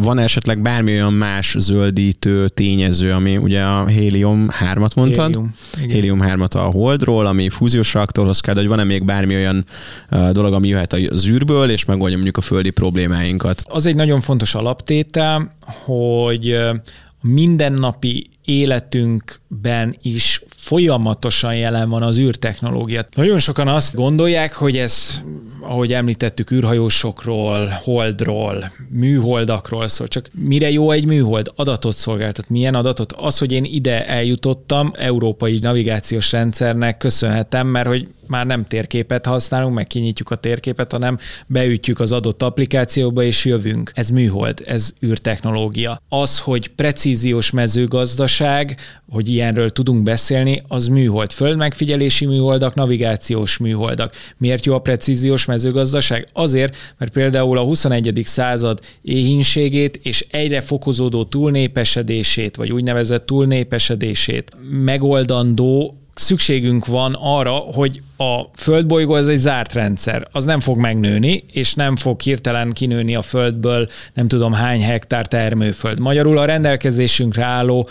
van esetleg bármi olyan más zöldítő tényező, ami ugye a hélium 3-at mondtad? Hélium, hélium 3-at a Holdról, ami fúziós reaktorhoz kell, de hogy van-e még bármi olyan dolog, ami jöhet az űrből, és megoldja mondjuk a földi problémáinkat? Az egy nagyon fontos alaptétel, hogy mindennapi életünkben is folyamatosan jelen van az űrtechnológia. Nagyon sokan azt gondolják, hogy ez, ahogy említettük, űrhajósokról, holdról, műholdakról szól. Csak mire jó egy műhold? Adatot szolgáltat. Milyen adatot? Az, hogy én ide eljutottam, európai navigációs rendszernek köszönhetem, mert hogy már nem térképet használunk, meg kinyitjuk a térképet, hanem beütjük az adott applikációba, és jövünk. Ez műhold, ez űrtechnológia. Az, hogy precíziós mezőgazdaság, hogy ilyenről tudunk beszélni, az műhold. Földmegfigyelési műholdak, navigációs műholdak. Miért jó a precíziós mezőgazdaság? Azért, mert például a 21. század éhínségét és egyre fokozódó túlnépesedését, vagy úgynevezett túlnépesedését megoldandó szükségünk van arra, hogy a földbolygó az egy zárt rendszer, az nem fog megnőni, és nem fog hirtelen kinőni a földből nem tudom hány hektár termőföld. Magyarul a rendelkezésünkre álló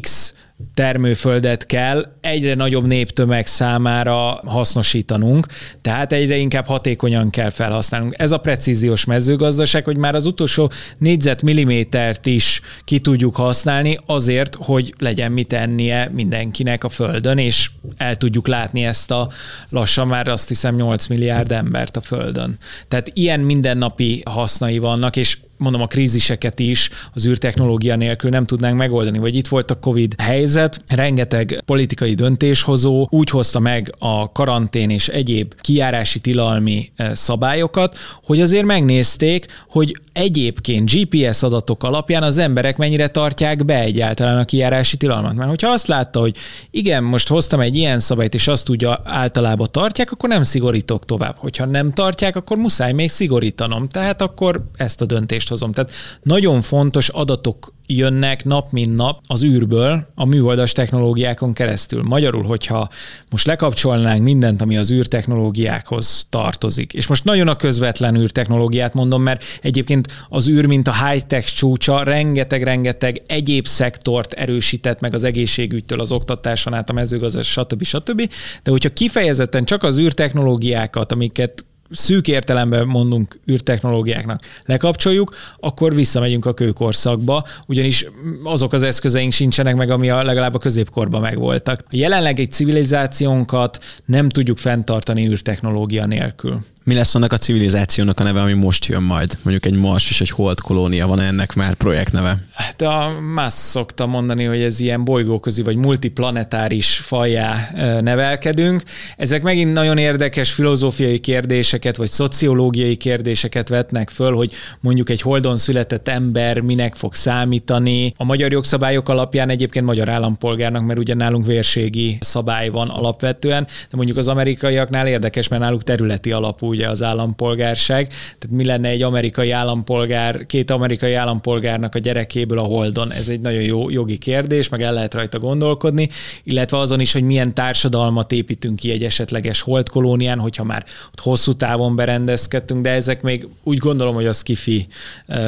X termőföldet kell egyre nagyobb néptömeg számára hasznosítanunk, tehát egyre inkább hatékonyan kell felhasználnunk. Ez a precíziós mezőgazdaság, hogy már az utolsó négyzetmillimétert is ki tudjuk használni azért, hogy legyen mit ennie mindenkinek a földön, és el tudjuk látni ezt a lassan már azt hiszem 8 milliárd embert a földön. Tehát ilyen mindennapi hasznai vannak, és mondom, a kríziseket is az űrtechnológia nélkül nem tudnánk megoldani. Vagy itt volt a COVID helyzet, rengeteg politikai döntéshozó úgy hozta meg a karantén és egyéb kiárási tilalmi eh, szabályokat, hogy azért megnézték, hogy egyébként GPS adatok alapján az emberek mennyire tartják be egyáltalán a kiárási tilalmat. Mert hogyha azt látta, hogy igen, most hoztam egy ilyen szabályt, és azt tudja általában tartják, akkor nem szigorítok tovább. Hogyha nem tartják, akkor muszáj még szigorítanom. Tehát akkor ezt a döntést hozom. Tehát nagyon fontos adatok jönnek nap mint nap az űrből a műholdas technológiákon keresztül. Magyarul, hogyha most lekapcsolnánk mindent, ami az űrtechnológiákhoz tartozik, és most nagyon a közvetlen űrtechnológiát mondom, mert egyébként az űr, mint a high-tech csúcsa, rengeteg-rengeteg egyéb szektort erősített meg az egészségügytől, az oktatáson át, a mezőgazdaság, stb. stb. De hogyha kifejezetten csak az űrtechnológiákat, amiket szűk értelemben mondunk űrtechnológiáknak lekapcsoljuk, akkor visszamegyünk a kőkorszakba, ugyanis azok az eszközeink sincsenek meg, ami a, legalább a középkorban megvoltak. Jelenleg egy civilizációnkat nem tudjuk fenntartani űrtechnológia nélkül. Mi lesz annak a civilizációnak a neve, ami most jön majd? Mondjuk egy Mars és egy Hold kolónia van ennek már projektneve? Hát a más szokta mondani, hogy ez ilyen bolygóközi vagy multiplanetáris fajjá nevelkedünk. Ezek megint nagyon érdekes filozófiai kérdéseket vagy szociológiai kérdéseket vetnek föl, hogy mondjuk egy Holdon született ember minek fog számítani. A magyar jogszabályok alapján egyébként magyar állampolgárnak, mert ugye nálunk vérségi szabály van alapvetően, de mondjuk az amerikaiaknál érdekes, mert náluk területi alapú ugye az állampolgárság. Tehát mi lenne egy amerikai állampolgár, két amerikai állampolgárnak a gyerekéből a Holdon? Ez egy nagyon jó jogi kérdés, meg el lehet rajta gondolkodni, illetve azon is, hogy milyen társadalmat építünk ki egy esetleges holdkolónián, hogyha már ott hosszú távon berendezkedtünk, de ezek még úgy gondolom, hogy az kifi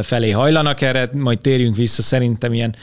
felé hajlanak erre, majd térjünk vissza szerintem ilyen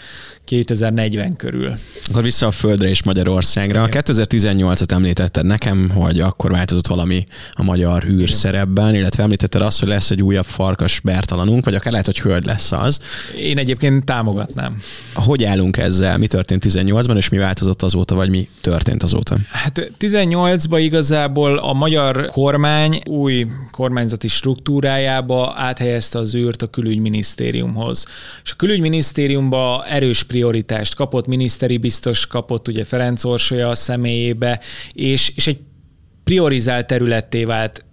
2040 körül. Akkor vissza a Földre és Magyarországra. 2018-at említetted nekem, hogy akkor változott valami a magyar űr szerepben, illetve említetted azt, hogy lesz egy újabb farkas Bertalanunk, vagy akár lehet, hogy hölgy lesz az. Én egyébként támogatnám. Hogy állunk ezzel? Mi történt 18-ban, és mi változott azóta, vagy mi történt azóta? Hát 18-ban igazából a magyar kormány új kormányzati struktúrájába áthelyezte az űrt a külügyminisztériumhoz. És a külügyminisztériumba erős prioritást kapott, miniszteri biztos kapott ugye Ferenc Orsolya személyébe, és, és egy priorizált területté vált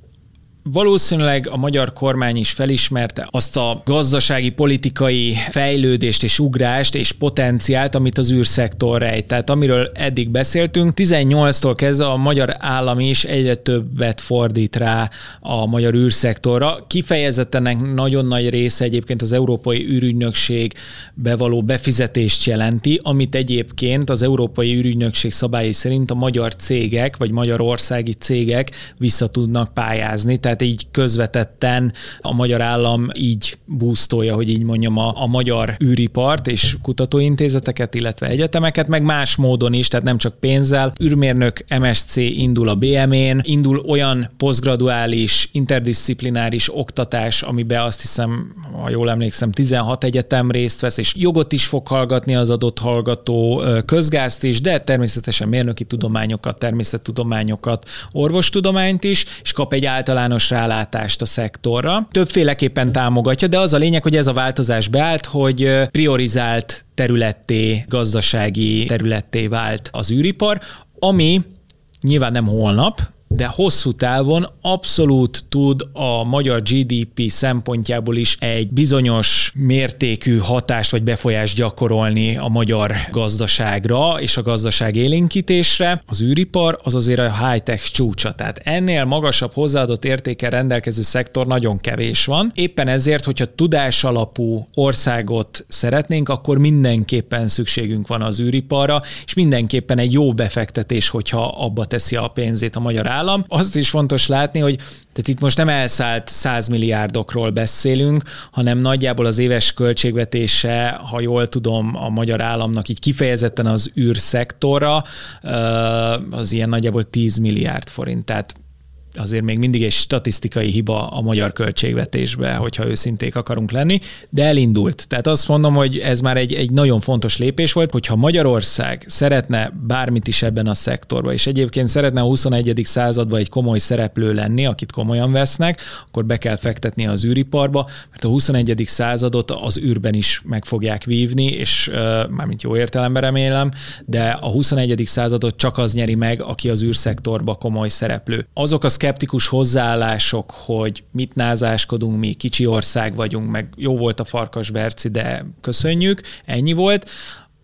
Valószínűleg a magyar kormány is felismerte azt a gazdasági, politikai fejlődést és ugrást és potenciált, amit az űrszektor rejt. Tehát amiről eddig beszéltünk, 18-tól kezdve a magyar állam is egyre többet fordít rá a magyar űrszektorra. Kifejezetten ennek nagyon nagy része egyébként az Európai űrügynökség bevaló befizetést jelenti, amit egyébként az Európai űrügynökség szabályai szerint a magyar cégek vagy magyarországi cégek vissza tudnak pályázni. Tehát tehát így közvetetten a magyar állam így búztolja, hogy így mondjam, a, a magyar űripart és kutatóintézeteket, illetve egyetemeket, meg más módon is, tehát nem csak pénzzel. űrmérnök MSC indul a BM-én, indul olyan posztgraduális, interdisziplináris oktatás, amiben azt hiszem, ha jól emlékszem, 16 egyetem részt vesz, és jogot is fog hallgatni az adott hallgató, közgázt is, de természetesen mérnöki tudományokat, természettudományokat, orvostudományt is, és kap egy általános általános rálátást a szektorra. Többféleképpen támogatja, de az a lényeg, hogy ez a változás beállt, hogy priorizált területté, gazdasági területté vált az űripar, ami nyilván nem holnap, de hosszú távon abszolút tud a magyar GDP szempontjából is egy bizonyos mértékű hatást vagy befolyást gyakorolni a magyar gazdaságra és a gazdaság élénkítésre. Az űripar az azért a high-tech csúcsa, tehát ennél magasabb hozzáadott értékel rendelkező szektor nagyon kevés van. Éppen ezért, hogyha tudás alapú országot szeretnénk, akkor mindenképpen szükségünk van az űriparra, és mindenképpen egy jó befektetés, hogyha abba teszi a pénzét a magyar állam, állam. Azt is fontos látni, hogy tehát itt most nem elszállt 100 milliárdokról beszélünk, hanem nagyjából az éves költségvetése, ha jól tudom, a magyar államnak így kifejezetten az űrszektorra, az ilyen nagyjából 10 milliárd forint. Tehát azért még mindig egy statisztikai hiba a magyar költségvetésbe, hogyha őszinték akarunk lenni, de elindult. Tehát azt mondom, hogy ez már egy, egy nagyon fontos lépés volt, hogyha Magyarország szeretne bármit is ebben a szektorban, és egyébként szeretne a 21. században egy komoly szereplő lenni, akit komolyan vesznek, akkor be kell fektetni az űriparba, mert a 21. századot az űrben is meg fogják vívni, és mármint jó értelemben remélem, de a 21. századot csak az nyeri meg, aki az űrszektorba komoly szereplő. Azok a szkeptikus hozzáállások, hogy mit názáskodunk, mi kicsi ország vagyunk, meg jó volt a farkas Berci, de köszönjük, ennyi volt,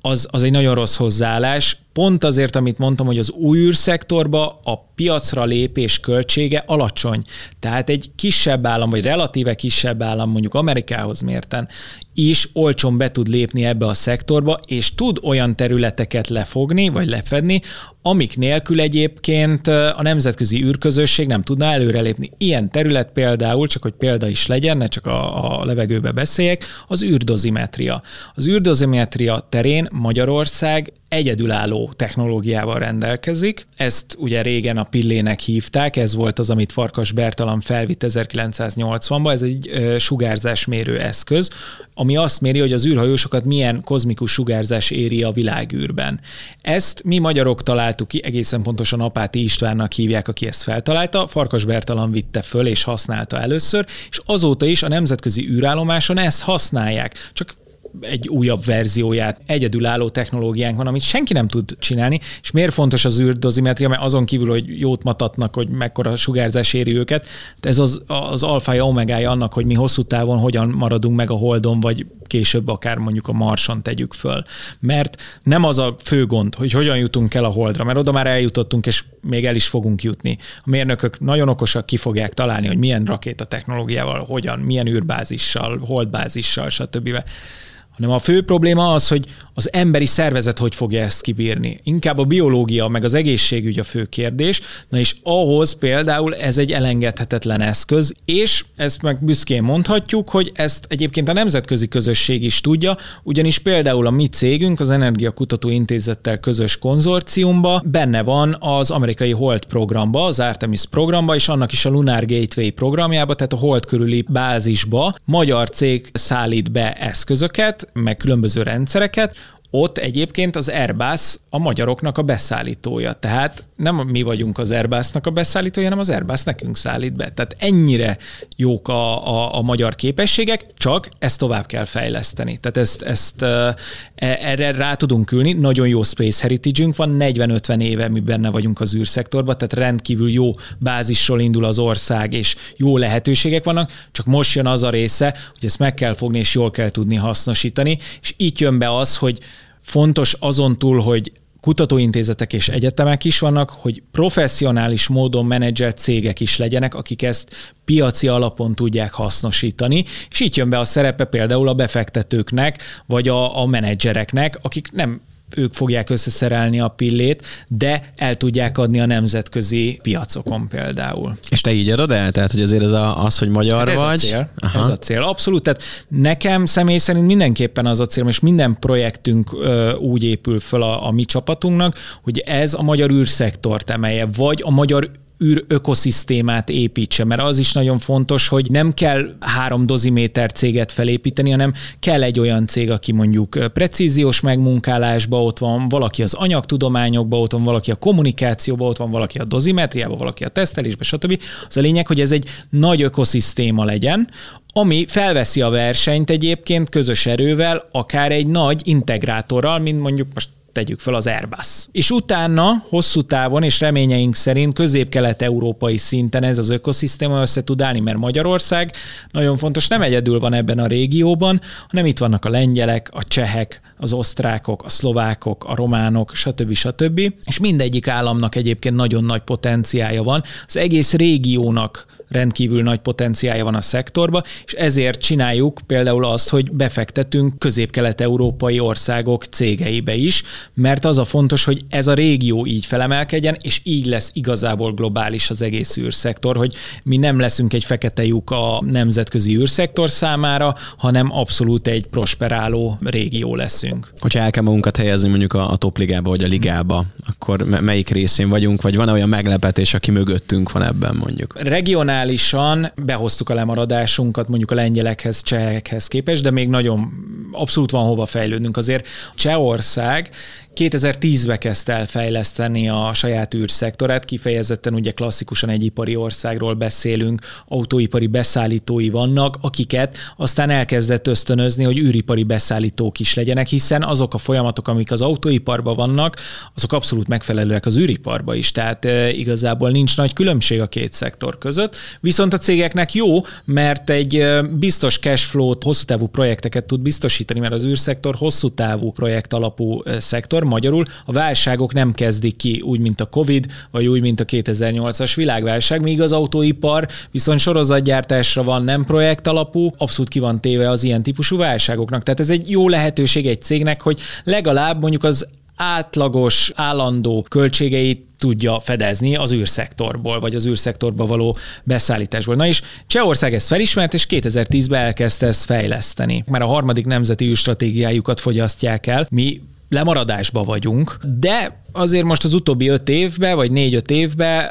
az, az egy nagyon rossz hozzáállás. Pont azért, amit mondtam, hogy az új űrszektorba a piacra lépés költsége alacsony. Tehát egy kisebb állam, vagy relatíve kisebb állam, mondjuk Amerikához mérten, is olcsón be tud lépni ebbe a szektorba, és tud olyan területeket lefogni, vagy lefedni, amik nélkül egyébként a nemzetközi űrközösség nem tudna előrelépni. Ilyen terület például, csak hogy példa is legyen, ne csak a, a levegőbe beszéljek, az űrdozimetria. Az űrdozimetria terén Magyarország egyedülálló technológiával rendelkezik. Ezt ugye régen a pillének hívták, ez volt az, amit Farkas Bertalan felvitt 1980-ban, ez egy sugárzásmérő eszköz, ami azt méri, hogy az űrhajósokat milyen kozmikus sugárzás éri a világűrben. Ezt mi magyarok találtuk ki, egészen pontosan Apáti Istvánnak hívják, aki ezt feltalálta, Farkas Bertalan vitte föl és használta először, és azóta is a nemzetközi űrállomáson ezt használják. Csak egy újabb verzióját, egyedülálló technológiánk van, amit senki nem tud csinálni, és miért fontos az űrdozimetria, mert azon kívül, hogy jót matatnak, hogy mekkora sugárzás éri őket, ez az, az alfája, omegája annak, hogy mi hosszú távon hogyan maradunk meg a holdon, vagy később akár mondjuk a Marson tegyük föl. Mert nem az a fő gond, hogy hogyan jutunk el a Holdra, mert oda már eljutottunk, és még el is fogunk jutni. A mérnökök nagyon okosak ki fogják találni, hogy milyen rakéta technológiával, hogyan, milyen űrbázissal, holdbázissal, stb hanem a fő probléma az, hogy az emberi szervezet hogy fogja ezt kibírni. Inkább a biológia, meg az egészségügy a fő kérdés, na és ahhoz például ez egy elengedhetetlen eszköz, és ezt meg büszkén mondhatjuk, hogy ezt egyébként a nemzetközi közösség is tudja, ugyanis például a mi cégünk az Energiakutató Intézettel közös konzorciumba benne van az amerikai Hold programba, az Artemis programba, és annak is a Lunar Gateway programjába, tehát a Hold körüli bázisba magyar cég szállít be eszközöket, meg különböző rendszereket, ott egyébként az Airbus a magyaroknak a beszállítója. Tehát nem mi vagyunk az Airbusnak a beszállítója, hanem az Airbus nekünk szállít be. Tehát ennyire jók a, a, a magyar képességek, csak ezt tovább kell fejleszteni. Tehát ezt, ezt e, erre rá tudunk ülni. Nagyon jó space heritage van, 40-50 éve mi benne vagyunk az űrszektorban, tehát rendkívül jó bázisról indul az ország, és jó lehetőségek vannak, csak most jön az a része, hogy ezt meg kell fogni, és jól kell tudni hasznosítani, és itt jön be az, hogy fontos azon túl, hogy kutatóintézetek és egyetemek is vannak, hogy professzionális módon menedzselt cégek is legyenek, akik ezt piaci alapon tudják hasznosítani, és itt jön be a szerepe például a befektetőknek, vagy a, a menedzsereknek, akik nem ők fogják összeszerelni a pillét, de el tudják adni a nemzetközi piacokon például. És te így adod el? Tehát, hogy azért ez a, az, hogy magyar hát ez vagy? A cél. Aha. Ez a cél. Abszolút. Tehát nekem személy szerint mindenképpen az a cél, és minden projektünk ö, úgy épül föl a, a mi csapatunknak, hogy ez a magyar űrszektort emelje, vagy a magyar űr ökoszisztémát építse, mert az is nagyon fontos, hogy nem kell három doziméter céget felépíteni, hanem kell egy olyan cég, aki mondjuk precíziós megmunkálásba ott van, valaki az anyagtudományokba ott van, valaki a kommunikációba ott van, valaki a dozimetriába, valaki a tesztelésbe, stb. Az a lényeg, hogy ez egy nagy ökoszisztéma legyen, ami felveszi a versenyt egyébként közös erővel, akár egy nagy integrátorral, mint mondjuk most tegyük fel az Airbus. És utána, hosszú távon és reményeink szerint közép-kelet-európai szinten ez az ökoszisztéma össze tud állni, mert Magyarország nagyon fontos, nem egyedül van ebben a régióban, hanem itt vannak a lengyelek, a csehek, az osztrákok, a szlovákok, a románok, stb. stb. És mindegyik államnak egyébként nagyon nagy potenciája van. Az egész régiónak rendkívül nagy potenciája van a szektorba, és ezért csináljuk például azt, hogy befektetünk közép-kelet-európai országok cégeibe is, mert az a fontos, hogy ez a régió így felemelkedjen, és így lesz igazából globális az egész űrszektor, hogy mi nem leszünk egy fekete lyuk a nemzetközi űrszektor számára, hanem abszolút egy prosperáló régió leszünk. Hogyha el kell magunkat helyezni mondjuk a, a topligába vagy a ligába, akkor melyik részén vagyunk, vagy van olyan meglepetés, aki mögöttünk van ebben mondjuk? Regionális regionálisan behoztuk a lemaradásunkat mondjuk a lengyelekhez, csehekhez képest, de még nagyon abszolút van hova fejlődnünk. Azért Csehország 2010-ben kezdte el fejleszteni a saját űrszektorát, kifejezetten ugye klasszikusan egy ipari országról beszélünk, autóipari beszállítói vannak, akiket aztán elkezdett ösztönözni, hogy űripari beszállítók is legyenek, hiszen azok a folyamatok, amik az autóiparban vannak, azok abszolút megfelelőek az űriparba is, tehát e, igazából nincs nagy különbség a két szektor között, viszont a cégeknek jó, mert egy e, biztos cashflow-t, hosszú távú projekteket tud biztosítani, mert az űrszektor hosszú távú projekt alapú e, szektor, magyarul a válságok nem kezdik ki úgy, mint a Covid, vagy úgy, mint a 2008-as világválság, míg az autóipar viszont sorozatgyártásra van nem projekt alapú, abszolút ki van téve az ilyen típusú válságoknak. Tehát ez egy jó lehetőség egy cégnek, hogy legalább mondjuk az átlagos, állandó költségeit tudja fedezni az űrszektorból, vagy az űrszektorba való beszállításból. Na és Csehország ezt felismert, és 2010-ben elkezdte ezt fejleszteni. Már a harmadik nemzeti űrstratégiájukat fogyasztják el. Mi lemaradásba vagyunk, de azért most az utóbbi öt évben, vagy négy-öt évben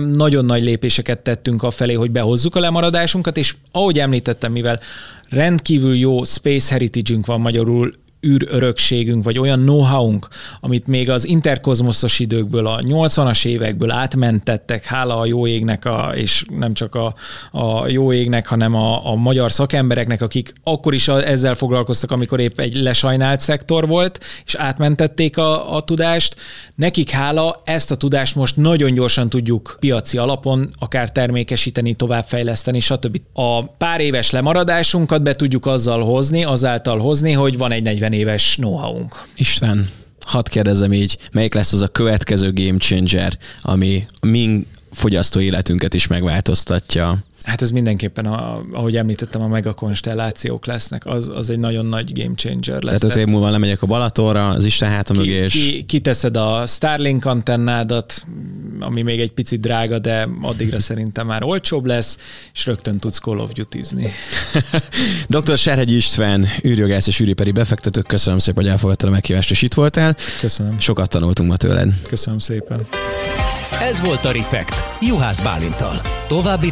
nagyon nagy lépéseket tettünk a felé, hogy behozzuk a lemaradásunkat, és ahogy említettem, mivel rendkívül jó space heritage van magyarul, űrörökségünk, vagy olyan know-how-unk, amit még az interkozmoszos időkből, a 80-as évekből átmentettek, hála a jó égnek, a, és nem csak a, a jó égnek, hanem a, a magyar szakembereknek, akik akkor is a, ezzel foglalkoztak, amikor épp egy lesajnált szektor volt, és átmentették a, a tudást. Nekik hála ezt a tudást most nagyon gyorsan tudjuk piaci alapon akár termékesíteni, továbbfejleszteni, stb. A pár éves lemaradásunkat be tudjuk azzal hozni, azáltal hozni, hogy van egy 40 éves know-how-unk. István, hadd kérdezem így, melyik lesz az a következő game changer, ami mi fogyasztó életünket is megváltoztatja? Hát ez mindenképpen, a, ahogy említettem, a megakonstellációk lesznek, az, az egy nagyon nagy game changer lesz. Tehát öt év múlva lemegyek a Balatonra, az Isten háta mögé, és... Ki, kiteszed a Starlink antennádat, ami még egy picit drága, de addigra szerintem már olcsóbb lesz, és rögtön tudsz Call of Duty-zni. Dr. Serhegy István, űrjogász és űripari befektetők, köszönöm szépen, hogy elfogadtad a meghívást, és itt voltál. Köszönöm. Sokat tanultunk ma tőled. Köszönöm szépen. Ez volt a Refekt, Juhász Bálintal. További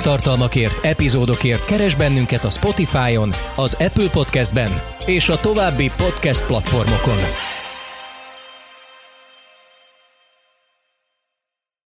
tartalmakért, epizódokért keres bennünket a Spotify-on, az Apple Podcast-ben és a további podcast platformokon.